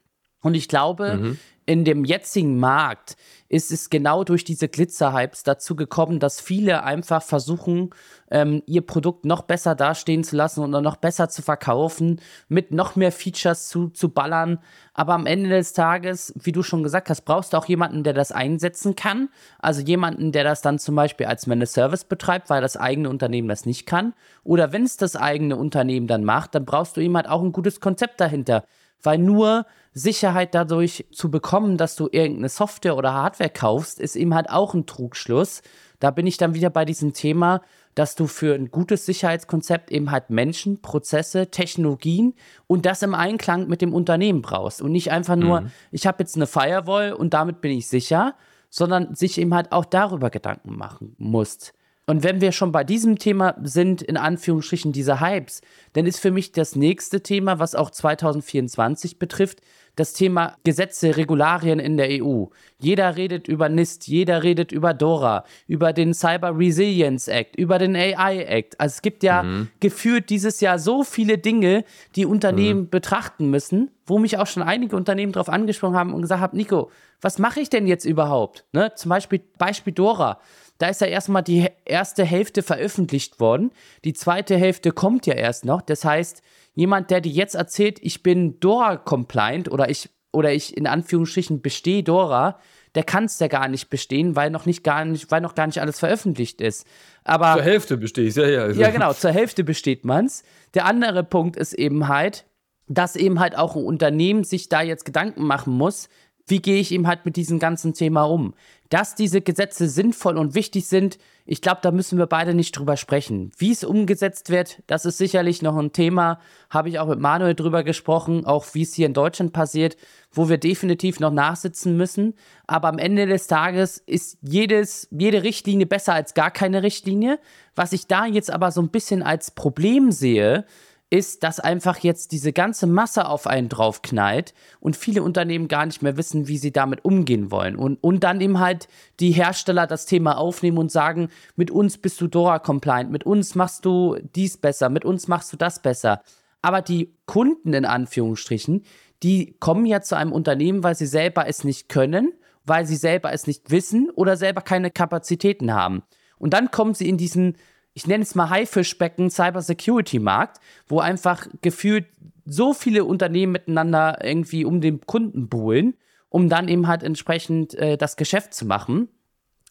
Und ich glaube, mhm. In dem jetzigen Markt ist es genau durch diese Glitzer-Hypes dazu gekommen, dass viele einfach versuchen, ähm, ihr Produkt noch besser dastehen zu lassen und noch besser zu verkaufen, mit noch mehr Features zu, zu ballern. Aber am Ende des Tages, wie du schon gesagt hast, brauchst du auch jemanden, der das einsetzen kann. Also jemanden, der das dann zum Beispiel als Managed Service betreibt, weil das eigene Unternehmen das nicht kann. Oder wenn es das eigene Unternehmen dann macht, dann brauchst du ihm halt auch ein gutes Konzept dahinter. Weil nur Sicherheit dadurch zu bekommen, dass du irgendeine Software oder Hardware kaufst, ist eben halt auch ein Trugschluss. Da bin ich dann wieder bei diesem Thema, dass du für ein gutes Sicherheitskonzept eben halt Menschen, Prozesse, Technologien und das im Einklang mit dem Unternehmen brauchst. Und nicht einfach nur, mhm. ich habe jetzt eine Firewall und damit bin ich sicher, sondern sich eben halt auch darüber Gedanken machen musst. Und wenn wir schon bei diesem Thema sind, in Anführungsstrichen diese Hypes, dann ist für mich das nächste Thema, was auch 2024 betrifft, das Thema Gesetze, Regularien in der EU. Jeder redet über NIST, jeder redet über DORA, über den Cyber Resilience Act, über den AI Act. Also es gibt ja mhm. gefühlt dieses Jahr so viele Dinge, die Unternehmen mhm. betrachten müssen, wo mich auch schon einige Unternehmen darauf angesprochen haben und gesagt haben, Nico, was mache ich denn jetzt überhaupt? Ne? Zum Beispiel Beispiel Dora. Da ist ja erstmal die erste Hälfte veröffentlicht worden. Die zweite Hälfte kommt ja erst noch. Das heißt, jemand, der dir jetzt erzählt, ich bin Dora-compliant oder ich, oder ich in Anführungsstrichen bestehe Dora, der kann es ja gar nicht bestehen, weil noch nicht gar nicht, weil noch gar nicht alles veröffentlicht ist. Aber zur Hälfte bestehe ich, ja, ja. Ja, genau, zur Hälfte besteht man's. Der andere Punkt ist eben halt, dass eben halt auch ein Unternehmen sich da jetzt Gedanken machen muss, wie gehe ich eben halt mit diesem ganzen Thema um? Dass diese Gesetze sinnvoll und wichtig sind, ich glaube, da müssen wir beide nicht drüber sprechen. Wie es umgesetzt wird, das ist sicherlich noch ein Thema, habe ich auch mit Manuel drüber gesprochen, auch wie es hier in Deutschland passiert, wo wir definitiv noch nachsitzen müssen. Aber am Ende des Tages ist jedes, jede Richtlinie besser als gar keine Richtlinie. Was ich da jetzt aber so ein bisschen als Problem sehe, ist, dass einfach jetzt diese ganze Masse auf einen draufknallt und viele Unternehmen gar nicht mehr wissen, wie sie damit umgehen wollen. Und, und dann eben halt die Hersteller das Thema aufnehmen und sagen, mit uns bist du DORA-compliant, mit uns machst du dies besser, mit uns machst du das besser. Aber die Kunden in Anführungsstrichen, die kommen ja zu einem Unternehmen, weil sie selber es nicht können, weil sie selber es nicht wissen oder selber keine Kapazitäten haben. Und dann kommen sie in diesen ich nenne es mal Haifischbecken Cybersecurity-Markt, wo einfach gefühlt so viele Unternehmen miteinander irgendwie um den Kunden buhlen, um dann eben halt entsprechend äh, das Geschäft zu machen.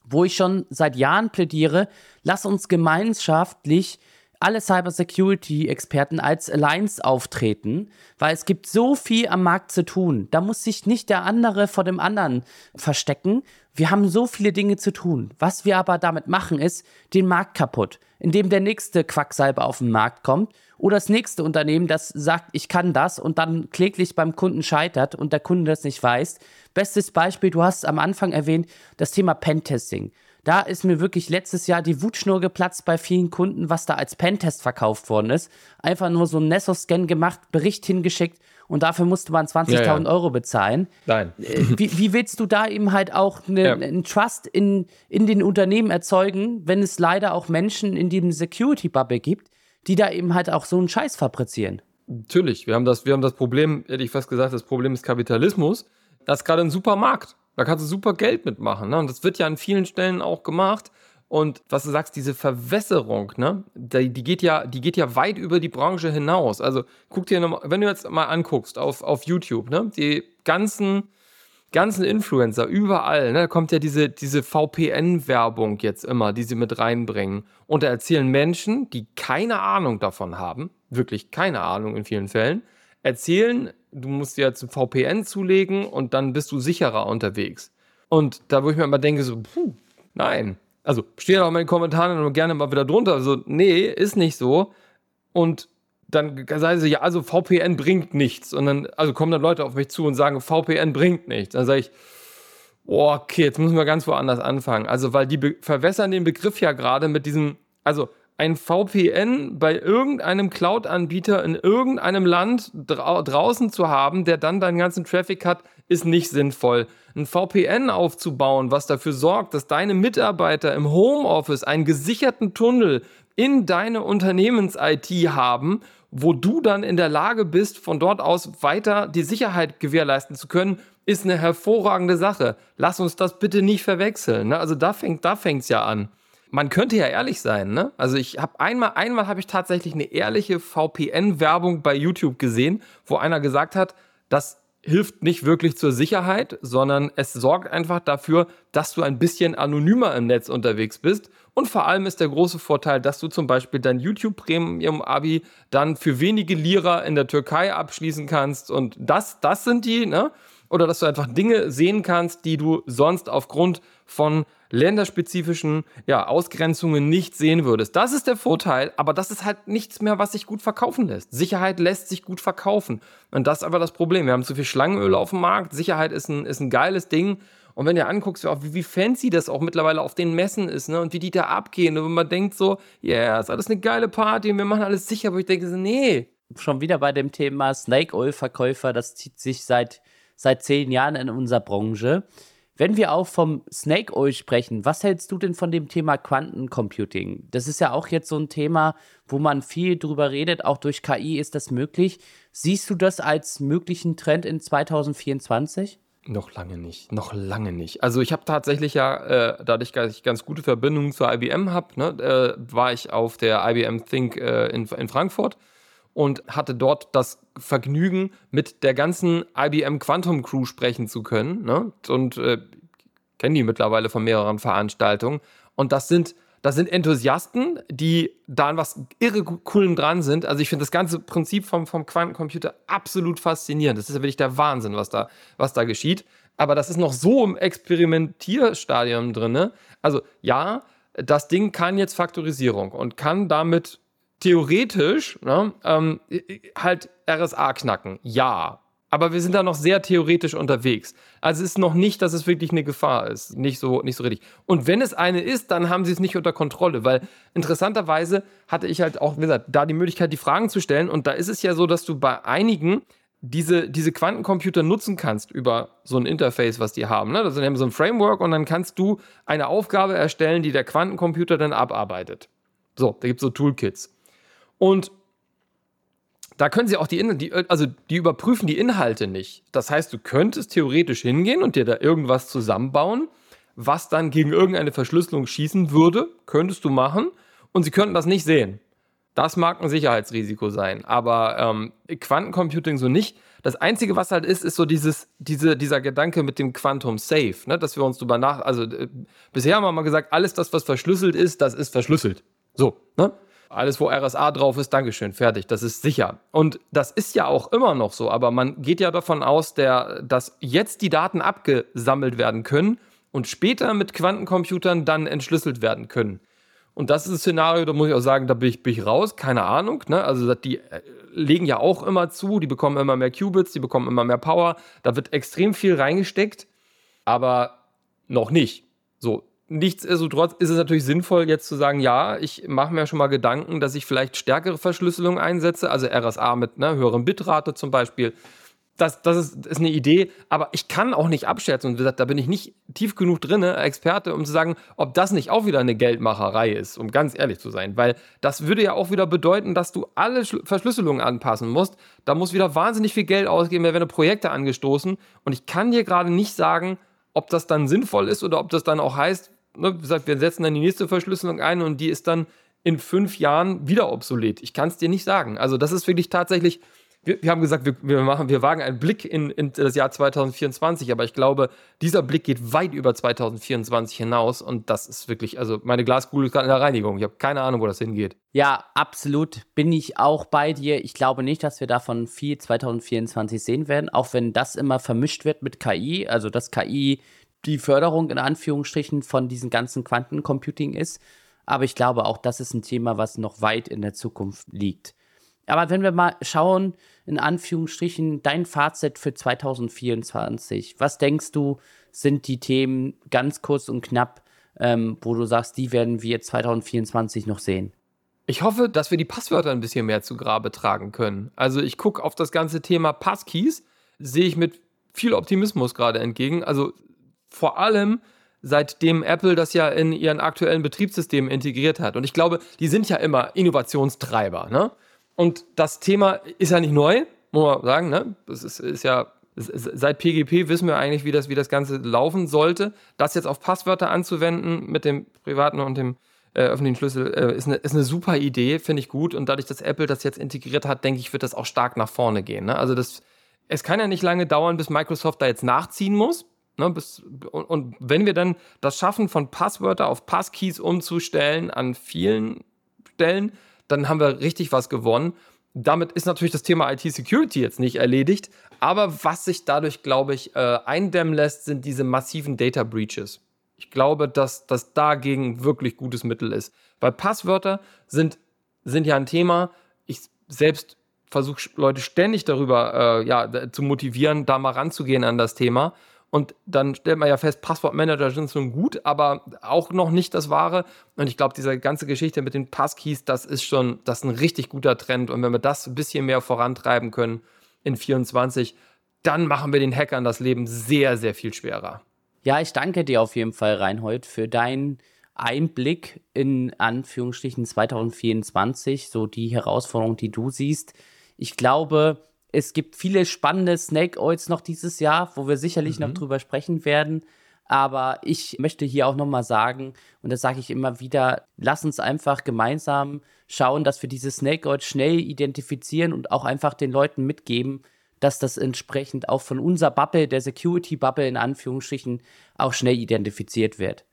Wo ich schon seit Jahren plädiere, lass uns gemeinschaftlich alle Cybersecurity-Experten als Alliance auftreten, weil es gibt so viel am Markt zu tun. Da muss sich nicht der andere vor dem anderen verstecken. Wir haben so viele Dinge zu tun. Was wir aber damit machen, ist den Markt kaputt, indem der nächste Quacksalber auf den Markt kommt oder das nächste Unternehmen, das sagt, ich kann das und dann kläglich beim Kunden scheitert und der Kunde das nicht weiß. Bestes Beispiel, du hast am Anfang erwähnt, das Thema Pentesting. Da ist mir wirklich letztes Jahr die Wutschnur geplatzt bei vielen Kunden, was da als Pentest verkauft worden ist. Einfach nur so ein Nessos-Scan gemacht, Bericht hingeschickt und dafür musste man 20.000 ja, ja. Euro bezahlen. Nein. Äh, wie, wie, willst du da eben halt auch ne, ja. einen Trust in, in den Unternehmen erzeugen, wenn es leider auch Menschen in diesem Security-Bubble gibt, die da eben halt auch so einen Scheiß fabrizieren? Natürlich, wir haben das, wir haben das Problem, hätte ich fast gesagt, das Problem ist Kapitalismus. Das ist gerade ein Supermarkt. Da kannst du super Geld mitmachen. Ne? Und das wird ja an vielen Stellen auch gemacht. Und was du sagst, diese Verwässerung, ne, die, die, geht ja, die geht ja weit über die Branche hinaus. Also guck dir nochmal, wenn du jetzt mal anguckst auf, auf YouTube, ne, die ganzen, ganzen Influencer überall, ne, da kommt ja diese, diese VPN-Werbung jetzt immer, die sie mit reinbringen. Und da erzählen Menschen, die keine Ahnung davon haben, wirklich keine Ahnung in vielen Fällen, erzählen, du musst dir jetzt ein VPN zulegen und dann bist du sicherer unterwegs. Und da, wo ich mir immer denke, so, puh, nein. Also steht auch in den Kommentaren gerne mal wieder drunter. Also, nee, ist nicht so. Und dann sagen sie, ja, also VPN bringt nichts. Und dann, also kommen dann Leute auf mich zu und sagen, VPN bringt nichts. Dann sage ich, oh, okay, jetzt müssen wir ganz woanders anfangen. Also, weil die verwässern den Begriff ja gerade mit diesem, also ein VPN bei irgendeinem Cloud-Anbieter in irgendeinem Land dra draußen zu haben, der dann deinen ganzen Traffic hat, ist nicht sinnvoll. Ein VPN aufzubauen, was dafür sorgt, dass deine Mitarbeiter im Homeoffice einen gesicherten Tunnel in deine Unternehmens-IT haben, wo du dann in der Lage bist, von dort aus weiter die Sicherheit gewährleisten zu können, ist eine hervorragende Sache. Lass uns das bitte nicht verwechseln. Ne? Also da fängt da fängt's ja an man könnte ja ehrlich sein, ne? Also ich habe einmal, einmal habe ich tatsächlich eine ehrliche VPN-Werbung bei YouTube gesehen, wo einer gesagt hat, das hilft nicht wirklich zur Sicherheit, sondern es sorgt einfach dafür, dass du ein bisschen anonymer im Netz unterwegs bist. Und vor allem ist der große Vorteil, dass du zum Beispiel dein YouTube Premium Abi dann für wenige Lira in der Türkei abschließen kannst. Und das, das sind die, ne? Oder dass du einfach Dinge sehen kannst, die du sonst aufgrund von länderspezifischen ja, Ausgrenzungen nicht sehen würdest. Das ist der Vorteil, aber das ist halt nichts mehr, was sich gut verkaufen lässt. Sicherheit lässt sich gut verkaufen. Und das ist aber das Problem. Wir haben zu viel Schlangenöl auf dem Markt. Sicherheit ist ein, ist ein geiles Ding. Und wenn du anguckst, wie, wie fancy das auch mittlerweile auf den Messen ist, ne, und wie die da abgehen, und man denkt so, ja, yeah, ist alles eine geile Party und wir machen alles sicher, wo ich denke so, nee. Schon wieder bei dem Thema Snake Oil Verkäufer, das zieht sich seit, seit zehn Jahren in unserer Branche Wenn wir auch vom Snake Oil sprechen, was hältst du denn von dem Thema Quantencomputing? Das ist ja auch jetzt so ein Thema, wo man viel drüber redet, auch durch KI ist das möglich. Siehst du das als möglichen Trend in 2024? Noch lange nicht, noch lange nicht. Also ich habe tatsächlich ja, äh, dadurch, dass ich ganz gute Verbindungen zur IBM habe, ne, äh, war ich auf der IBM Think äh, in, in Frankfurt und hatte dort das Vergnügen, mit der ganzen IBM Quantum Crew sprechen zu können. Ne? Und äh, kenne die mittlerweile von mehreren Veranstaltungen. Und das sind, das sind Enthusiasten, die da an was irre coolem dran sind. Also ich finde das ganze Prinzip vom, vom Quantencomputer absolut faszinierend. Das ist ja wirklich der Wahnsinn, was da, was da geschieht. Aber das ist noch so im Experimentierstadium drin. Ne? Also ja, das Ding kann jetzt Faktorisierung und kann damit theoretisch ne, ähm, halt RSA knacken. Ja. Aber wir sind da noch sehr theoretisch unterwegs. Also es ist noch nicht, dass es wirklich eine Gefahr ist. Nicht so, nicht so richtig. Und wenn es eine ist, dann haben sie es nicht unter Kontrolle, weil interessanterweise hatte ich halt auch, wie gesagt, da die Möglichkeit, die Fragen zu stellen. Und da ist es ja so, dass du bei einigen diese, diese Quantencomputer nutzen kannst über so ein Interface, was die haben. Ne? Also die haben so ein Framework und dann kannst du eine Aufgabe erstellen, die der Quantencomputer dann abarbeitet. So, da gibt es so Toolkits. Und da können sie auch die Inhalte, also die überprüfen die Inhalte nicht. Das heißt, du könntest theoretisch hingehen und dir da irgendwas zusammenbauen, was dann gegen irgendeine Verschlüsselung schießen würde, könntest du machen und sie könnten das nicht sehen. Das mag ein Sicherheitsrisiko sein, aber ähm, Quantencomputing so nicht. Das Einzige, was halt ist, ist so dieses, diese, dieser Gedanke mit dem Quantum Safe, ne? dass wir uns drüber nach. Also äh, bisher haben wir mal gesagt, alles das, was verschlüsselt ist, das ist verschlüsselt. So, ne? Alles, wo RSA drauf ist, Dankeschön, fertig, das ist sicher. Und das ist ja auch immer noch so, aber man geht ja davon aus, der, dass jetzt die Daten abgesammelt werden können und später mit Quantencomputern dann entschlüsselt werden können. Und das ist ein Szenario, da muss ich auch sagen, da bin ich, bin ich raus, keine Ahnung. Ne? Also die äh, legen ja auch immer zu, die bekommen immer mehr Qubits, die bekommen immer mehr Power, da wird extrem viel reingesteckt, aber noch nicht. So, Nichtsdestotrotz ist es natürlich sinnvoll, jetzt zu sagen, ja, ich mache mir schon mal Gedanken, dass ich vielleicht stärkere Verschlüsselung einsetze, also RSA mit einer höheren Bitrate zum Beispiel. Das, das ist, ist, eine Idee, aber ich kann auch nicht abschätzen. Und wie gesagt, da bin ich nicht tief genug drin, Experte, um zu sagen, ob das nicht auch wieder eine Geldmacherei ist, um ganz ehrlich zu sein. Weil das würde ja auch wieder bedeuten, dass du alle Verschlüsselungen anpassen musst. Da muss wieder wahnsinnig viel Geld ausgeben, da werden Projekte angestoßen. Und ich kann dir gerade nicht sagen, ob das dann sinnvoll ist oder ob das dann auch heißt, ne, gesagt, wir setzen dann die nächste Verschlüsselung ein und die ist dann in fünf Jahren wieder obsolet. Ich kann es dir nicht sagen. Also das ist wirklich tatsächlich, wir, wir haben gesagt, wir, wir, machen, wir wagen einen Blick in, in, das Jahr 2024, aber ich glaube, dieser Blick geht weit über 2024 hinaus und das ist wirklich, also meine Glaskugel ist gerade in der Reinigung. Ich habe keine Ahnung, wo das hingeht. Ja, absolut bin ich auch bei dir. Ich glaube nicht, dass wir davon viel 2024 sehen werden, auch wenn das immer vermischt wird mit KI, also dass KI die Förderung in Anführungsstrichen von diesem ganzen Quantencomputing ist. Aber ich glaube, auch das ist ein Thema, was noch weit in der Zukunft liegt. Aber wenn wir mal schauen, in Anführungsstrichen, dein Fazit für 2024, was denkst du, sind die Themen ganz kurz und knapp, ähm, wo du sagst, die werden wir 2024 noch sehen? Ich hoffe, dass wir die Passwörter ein bisschen mehr zu Grabe tragen können. Also ich gucke auf das ganze Thema Passkeys, sehe ich mit viel Optimismus gerade entgegen. Also vor allem seitdem Apple das ja in ihren aktuellen Betriebssystemen integriert hat. Und ich glaube, die sind ja immer Innovationstreiber. Ne? Und das Thema ist ja nicht neu, muss man sagen. Ne? Das ist, ist ja seit PGP wissen wir eigentlich, wie das, wie das Ganze laufen sollte. Das jetzt auf Passwörter anzuwenden mit dem privaten und dem äh, öffentlichen Schlüssel äh, ist, eine, ist eine super Idee, finde ich gut. Und dadurch, dass Apple das jetzt integriert hat, denke ich, wird das auch stark nach vorne gehen. Ne? Also das, es kann ja nicht lange dauern, bis Microsoft da jetzt nachziehen muss. Ne, bis, und, und, wenn wir dann das schaffen, von Passwörter auf Passkeys umzustellen an vielen Stellen, dann haben wir richtig was gewonnen. Damit ist natürlich das Thema IT-Security jetzt nicht erledigt, aber was sich dadurch, glaube ich, äh, eindämmen lässt, sind diese massiven Data Breaches. Ich glaube, dass das dagegen wirklich gutes Mittel ist. Weil Passwörter sind, sind ja ein Thema. Ich selbst versuche Leute ständig darüber äh, ja, zu motivieren, da mal ranzugehen an das Thema. Und dann stellt man ja fest, Passwortmanager sind schon gut, aber auch noch nicht das Wahre. Und ich glaube, diese ganze Geschichte mit den Passkeys, das ist schon, das ist ein richtig guter Trend. Und wenn wir das ein bisschen mehr vorantreiben können in 24, dann machen wir den Hackern das Leben sehr, sehr viel schwerer. Ja, ich danke dir auf jeden Fall, Reinhold, für deinen Einblick in Anführungsstrichen 2024, so die Herausforderung, die du siehst. Ich glaube, es gibt viele spannende Snake Oils noch dieses Jahr, wo wir sicherlich mhm. noch drüber sprechen werden. Aber ich möchte hier auch nochmal sagen, und das sage ich immer wieder, lass uns einfach gemeinsam schauen, dass wir diese Snake Oils schnell identifizieren und auch einfach den Leuten mitgeben, dass das entsprechend auch von unserer Bubble, der Security-Bubble in Anführungsstrichen, auch schnell identifiziert wird.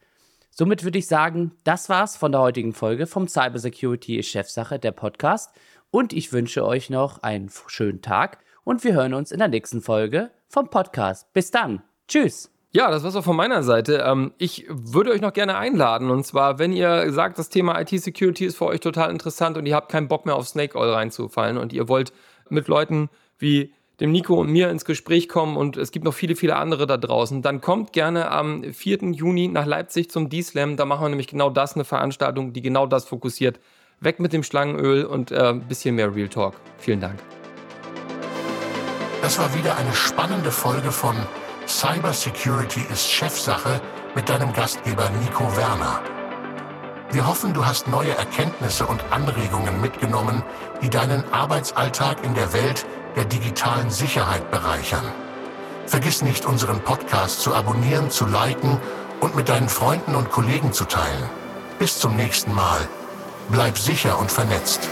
Somit würde ich sagen, das war's von der heutigen Folge vom Cybersecurity ist Chefsache, der Podcast. Und ich wünsche euch noch einen schönen Tag und wir hören uns in der nächsten Folge vom Podcast. Bis dann. Tschüss. Ja, das war's auch von meiner Seite. Ähm, ich würde euch noch gerne einladen. Und zwar, wenn ihr sagt, das Thema IT-Security ist für euch total interessant und ihr habt keinen Bock mehr auf Snake Oil reinzufallen und ihr wollt mit Leuten wie dem Nico und mir ins Gespräch kommen und es gibt noch viele, viele andere da draußen, dann kommt gerne am 4. Juni nach Leipzig zum D-Slam. Da machen wir nämlich genau das, eine Veranstaltung, die genau das fokussiert. Weg mit dem Schlangenöl und äh, ein bisschen mehr Real Talk. Vielen Dank. Das war wieder eine spannende Folge von Cyber Security ist Chefsache mit deinem Gastgeber Nico Werner. Wir hoffen, du hast neue Erkenntnisse und Anregungen mitgenommen, die deinen Arbeitsalltag in der Welt der digitalen Sicherheit bereichern. Vergiss nicht, unseren Podcast zu abonnieren, zu liken und mit deinen Freunden und Kollegen zu teilen. Bis zum nächsten Mal. Bleib sicher und vernetzt.